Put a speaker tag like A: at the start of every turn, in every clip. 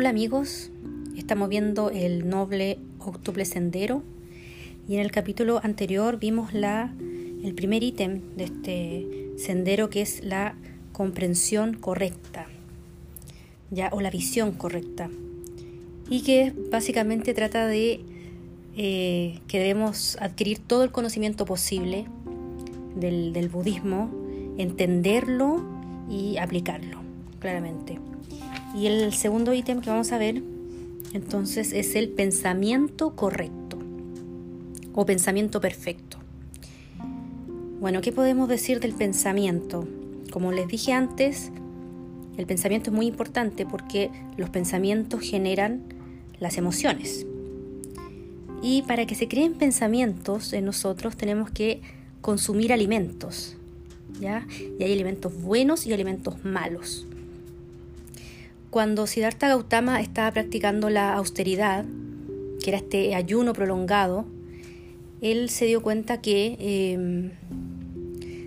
A: Hola amigos, estamos viendo el noble octuple sendero y en el capítulo anterior vimos la, el primer ítem de este sendero que es la comprensión correcta ya o la visión correcta y que básicamente trata de eh, que debemos adquirir todo el conocimiento posible del, del budismo, entenderlo y aplicarlo claramente. Y el segundo ítem que vamos a ver entonces es el pensamiento correcto o pensamiento perfecto. Bueno, ¿qué podemos decir del pensamiento? Como les dije antes, el pensamiento es muy importante porque los pensamientos generan las emociones. Y para que se creen pensamientos en nosotros tenemos que consumir alimentos. ¿ya? Y hay alimentos buenos y alimentos malos. Cuando Siddhartha Gautama estaba practicando la austeridad, que era este ayuno prolongado, él se dio cuenta que em,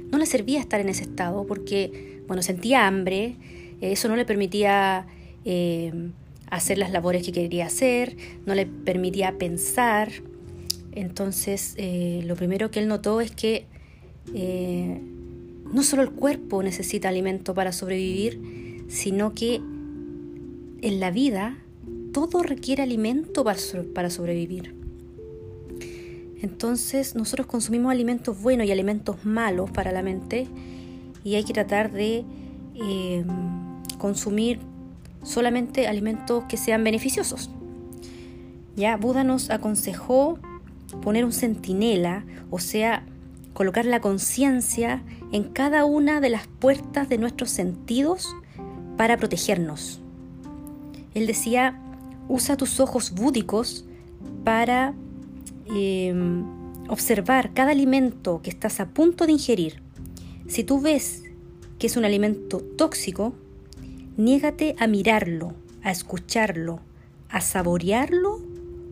A: no le servía estar en ese estado porque, bueno, sentía hambre, eso no le permitía em, hacer las labores que quería hacer, no le permitía pensar. Entonces, eh, lo primero que él notó es que eh, no solo el cuerpo necesita alimento para sobrevivir, sino que en la vida todo requiere alimento para, sobrevivir. Entonces nosotros consumimos alimentos buenos y alimentos malos para la mente y hay que tratar de em, consumir solamente alimentos que sean beneficiosos. Ya Buda nos aconsejó poner un centinela, o sea, colocar la conciencia en cada una de las puertas de nuestros sentidos para protegernos. Él decía, usa tus ojos búdicos para em, observar cada alimento que estás a punto de ingerir. Si tú ves que es un alimento tóxico, niégate a mirarlo, a escucharlo, a saborearlo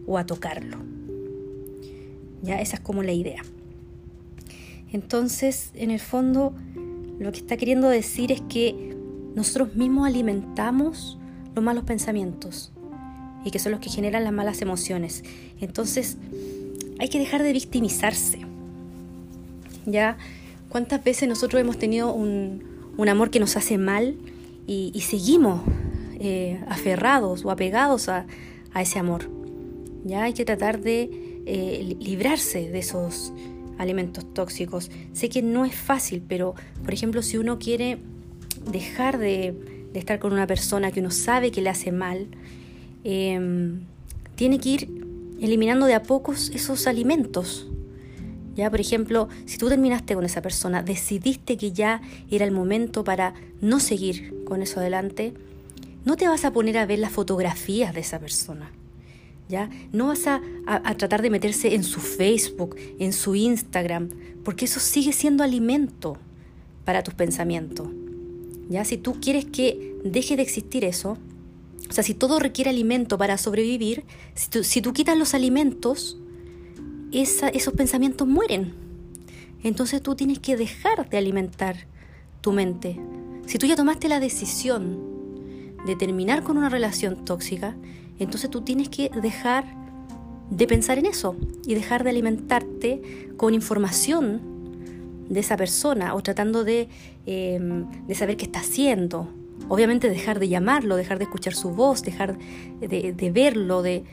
A: o a tocarlo. Ya, esa es como la idea. Entonces, en el fondo, lo que está queriendo decir es que nosotros mismos alimentamos los malos pensamientos y que son los que generan las malas emociones. Entonces, hay que dejar de victimizarse. ¿Ya? ¿Cuántas veces nosotros hemos tenido un, amor que nos hace mal y, seguimos eh, aferrados o apegados a, ese amor? ¿Ya? Hay que tratar de eh, librarse de esos alimentos tóxicos. Sé que no es fácil, pero por ejemplo, si uno quiere dejar de, de estar con una persona que uno sabe que le hace mal, em, tiene que ir eliminando de a pocos esos alimentos. Ya, por ejemplo, si tú terminaste con esa persona, decidiste que ya era el momento para no seguir con eso adelante, no te vas a poner a ver las fotografías de esa persona. ¿Ya? No vas a, a tratar de meterse en su Facebook, en su Instagram, porque eso sigue siendo alimento para tus pensamientos. ¿Ya? Si tú quieres que deje de existir eso, o sea, si todo requiere alimento para sobrevivir, si tú, quitas los alimentos, esos pensamientos mueren. Entonces tú tienes que dejar de alimentar tu mente. Si tú ya tomaste la decisión de terminar con una relación tóxica, entonces tú tienes que dejar de pensar en eso y dejar de alimentarte con información de esa persona o tratando de, em, de saber qué está haciendo. Obviamente dejar de llamarlo, dejar de escuchar su voz, dejar de, verlo, de,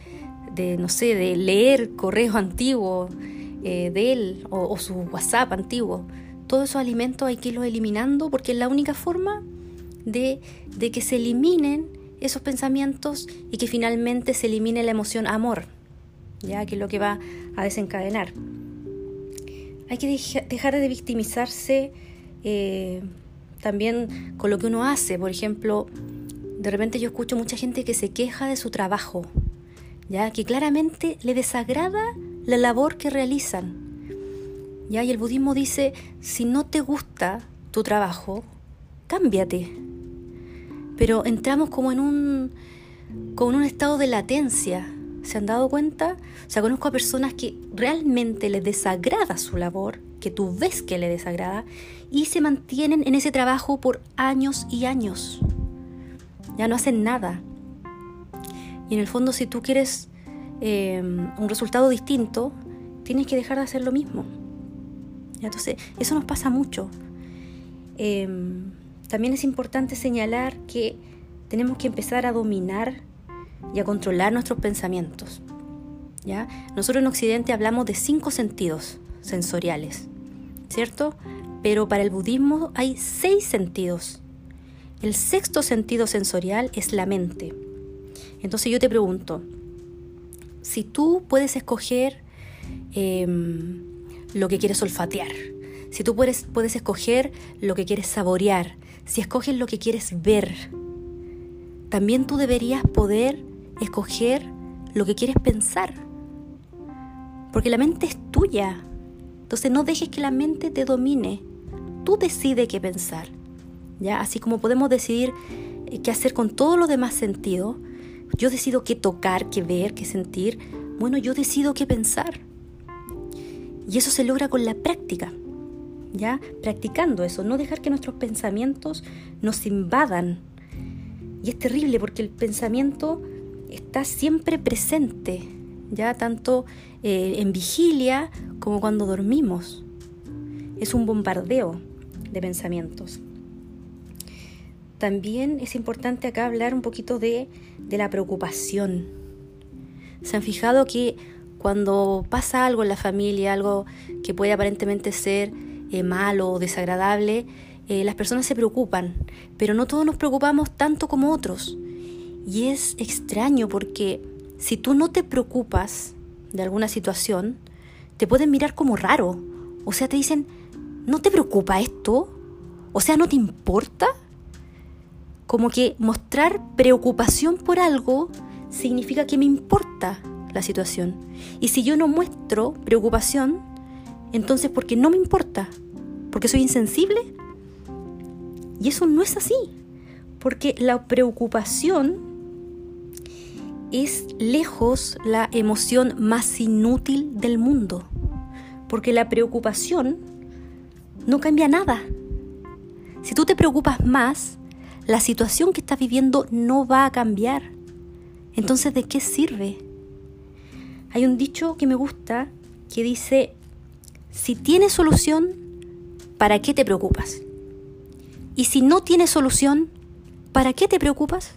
A: no sé, de leer correos antiguos eh, de él o, su WhatsApp antiguo. Todos esos alimentos hay que irlos eliminando porque es la única forma de, de que se eliminen esos pensamientos y que finalmente se elimine la emoción amor, ya que es lo que va a desencadenar. Hay que dejar de victimizarse eh, también con lo que uno hace. Por ejemplo, de repente yo escucho mucha gente que se queja de su trabajo, ya que claramente le desagrada la labor que realizan. ¿ya? Y el budismo dice, si no te gusta tu trabajo, cámbiate. Pero entramos como en un, como en un estado de latencia, ¿Se han dado cuenta? O sea, conozco a personas que realmente les desagrada su labor, que tú ves que le desagrada, y se mantienen en ese trabajo por años y años. Ya no hacen nada. Y en el fondo si tú quieres eh, un resultado distinto, tienes que dejar de hacer lo mismo. Entonces, eso nos pasa mucho. Em, también es importante señalar que tenemos que empezar a dominar y a controlar nuestros pensamientos. ¿ya? Nosotros en Occidente hablamos de cinco sentidos sensoriales, ¿cierto? Pero para el budismo hay seis sentidos. El sexto sentido sensorial es la mente. Entonces yo te pregunto, si tú puedes escoger em, lo que quieres olfatear, si tú puedes, puedes escoger lo que quieres saborear, si escoges lo que quieres ver, también tú deberías poder escoger lo que quieres pensar. Porque la mente es tuya. Entonces no dejes que la mente te domine. Tú decides qué pensar. ¿ya? Así como podemos decidir eh, qué hacer con todos los demás sentidos, yo decido qué tocar, qué ver, qué sentir. Bueno, yo decido qué pensar. Y eso se logra con la práctica. ¿Ya? Practicando eso, no dejar que nuestros pensamientos nos invadan. Es terrible porque el pensamiento está siempre presente, ya tanto eh, en vigilia como cuando dormimos. Es un bombardeo de pensamientos. También es importante acá hablar un poquito de, de la preocupación. ¿Se han fijado que cuando pasa algo en la familia, algo que puede aparentemente ser eh, malo o desagradable, eh, las personas se preocupan, pero no todos nos preocupamos tanto como otros. Y es extraño porque si tú no te preocupas de alguna situación, te pueden mirar como raro. O sea, te dicen, ¿no te preocupa esto? O sea, ¿no te importa? Como que mostrar preocupación por algo significa que me importa la situación. Y si yo no muestro preocupación, entonces porque no me importa, porque soy insensible. Y eso no es así, porque la preocupación es lejos la emoción más inútil del mundo, porque la preocupación no cambia nada. Si tú te preocupas más, la situación que estás viviendo no va a cambiar. Entonces, ¿de qué sirve? Hay un dicho que me gusta que dice, si tienes solución, ¿para qué te preocupas? Y si no tienes solución, ¿para qué te preocupas?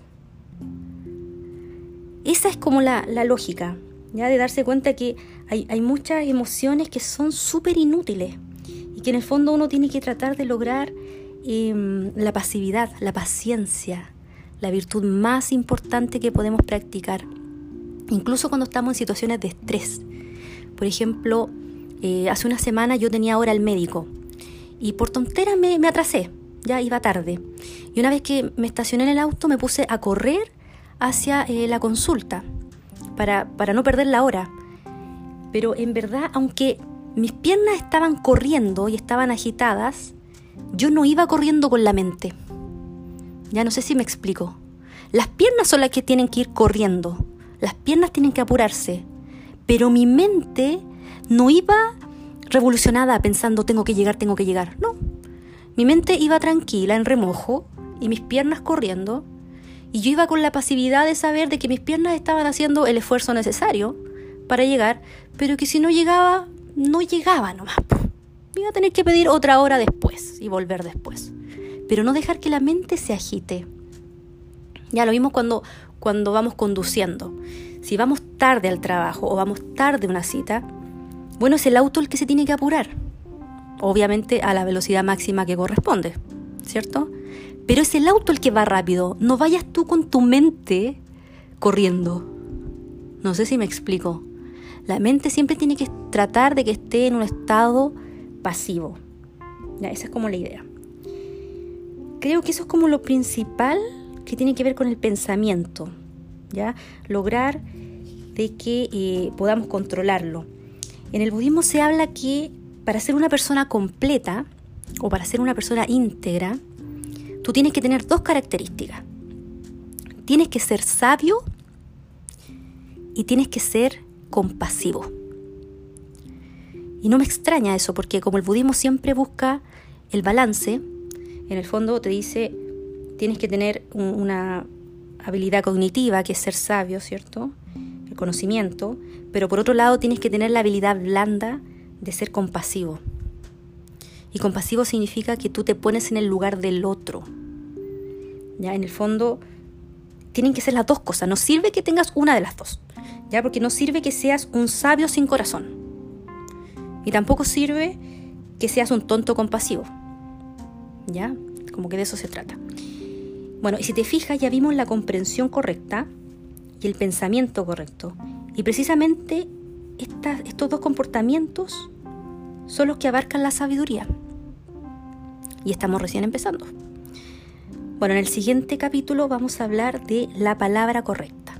A: Esa es como la, lógica, ¿ya? de darse cuenta que hay, muchas emociones que son súper inútiles y que en el fondo uno tiene que tratar de lograr em, la pasividad, la paciencia, la virtud más importante que podemos practicar incluso cuando estamos en situaciones de estrés. Por ejemplo, eh, hace una semana yo tenía hora al médico y por tonteras me, atrasé, ya iba tarde. Y una vez que me estacioné en el auto me puse a correr hacia eh, la consulta para, para no perder la hora. Pero en verdad, aunque mis piernas estaban corriendo y estaban agitadas, yo no iba corriendo con la mente. Ya no sé si me explico. Las piernas son las que tienen que ir corriendo. Las piernas tienen que apurarse. Pero mi mente no iba revolucionada pensando tengo que llegar, tengo que llegar. No. Mi mente iba tranquila, en remojo, y mis piernas corriendo. Y yo iba con la pasividad de saber de que mis piernas estaban haciendo el esfuerzo necesario para llegar, pero que si no llegaba, no llegaba nomás. Iba a tener que pedir otra hora después y volver después. Pero no dejar que la mente se agite. Ya lo vimos cuando, cuando vamos conduciendo. Si vamos tarde al trabajo o vamos tarde a una cita, bueno, es el auto el que se tiene que apurar. Obviamente a la velocidad máxima que corresponde, ¿cierto? Pero es el auto el que va rápido. No vayas tú con tu mente corriendo. No sé si me explico. La mente siempre tiene que tratar de que esté en un estado pasivo. Ya, esa es como la idea. Creo que eso es como lo principal que tiene que ver con el pensamiento, ¿ya? Lograr de que eh, podamos controlarlo. En el budismo se habla que para ser una persona completa o para ser una persona íntegra, tú tienes que tener dos características. Tienes que ser sabio y tienes que ser compasivo. Y no me extraña eso, porque como el budismo siempre busca el balance, en el fondo te dice, tienes que tener una habilidad cognitiva, que es ser sabio, ¿cierto? El conocimiento, pero por otro lado tienes que tener la habilidad blanda de ser compasivo. Y compasivo significa que tú te pones en el lugar del otro. Ya, en el fondo, tienen que ser las dos cosas. No sirve que tengas una de las dos. Ya, porque no sirve que seas un sabio sin corazón. Y tampoco sirve que seas un tonto compasivo. ¿Ya? Como que de eso se trata. Bueno, y si te fijas, ya vimos la comprensión correcta y el pensamiento correcto. Y precisamente estos dos comportamientos son los que abarcan la sabiduría. Y estamos recién empezando. Bueno, en el siguiente capítulo vamos a hablar de la palabra correcta.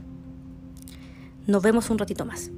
A: Nos vemos un ratito más.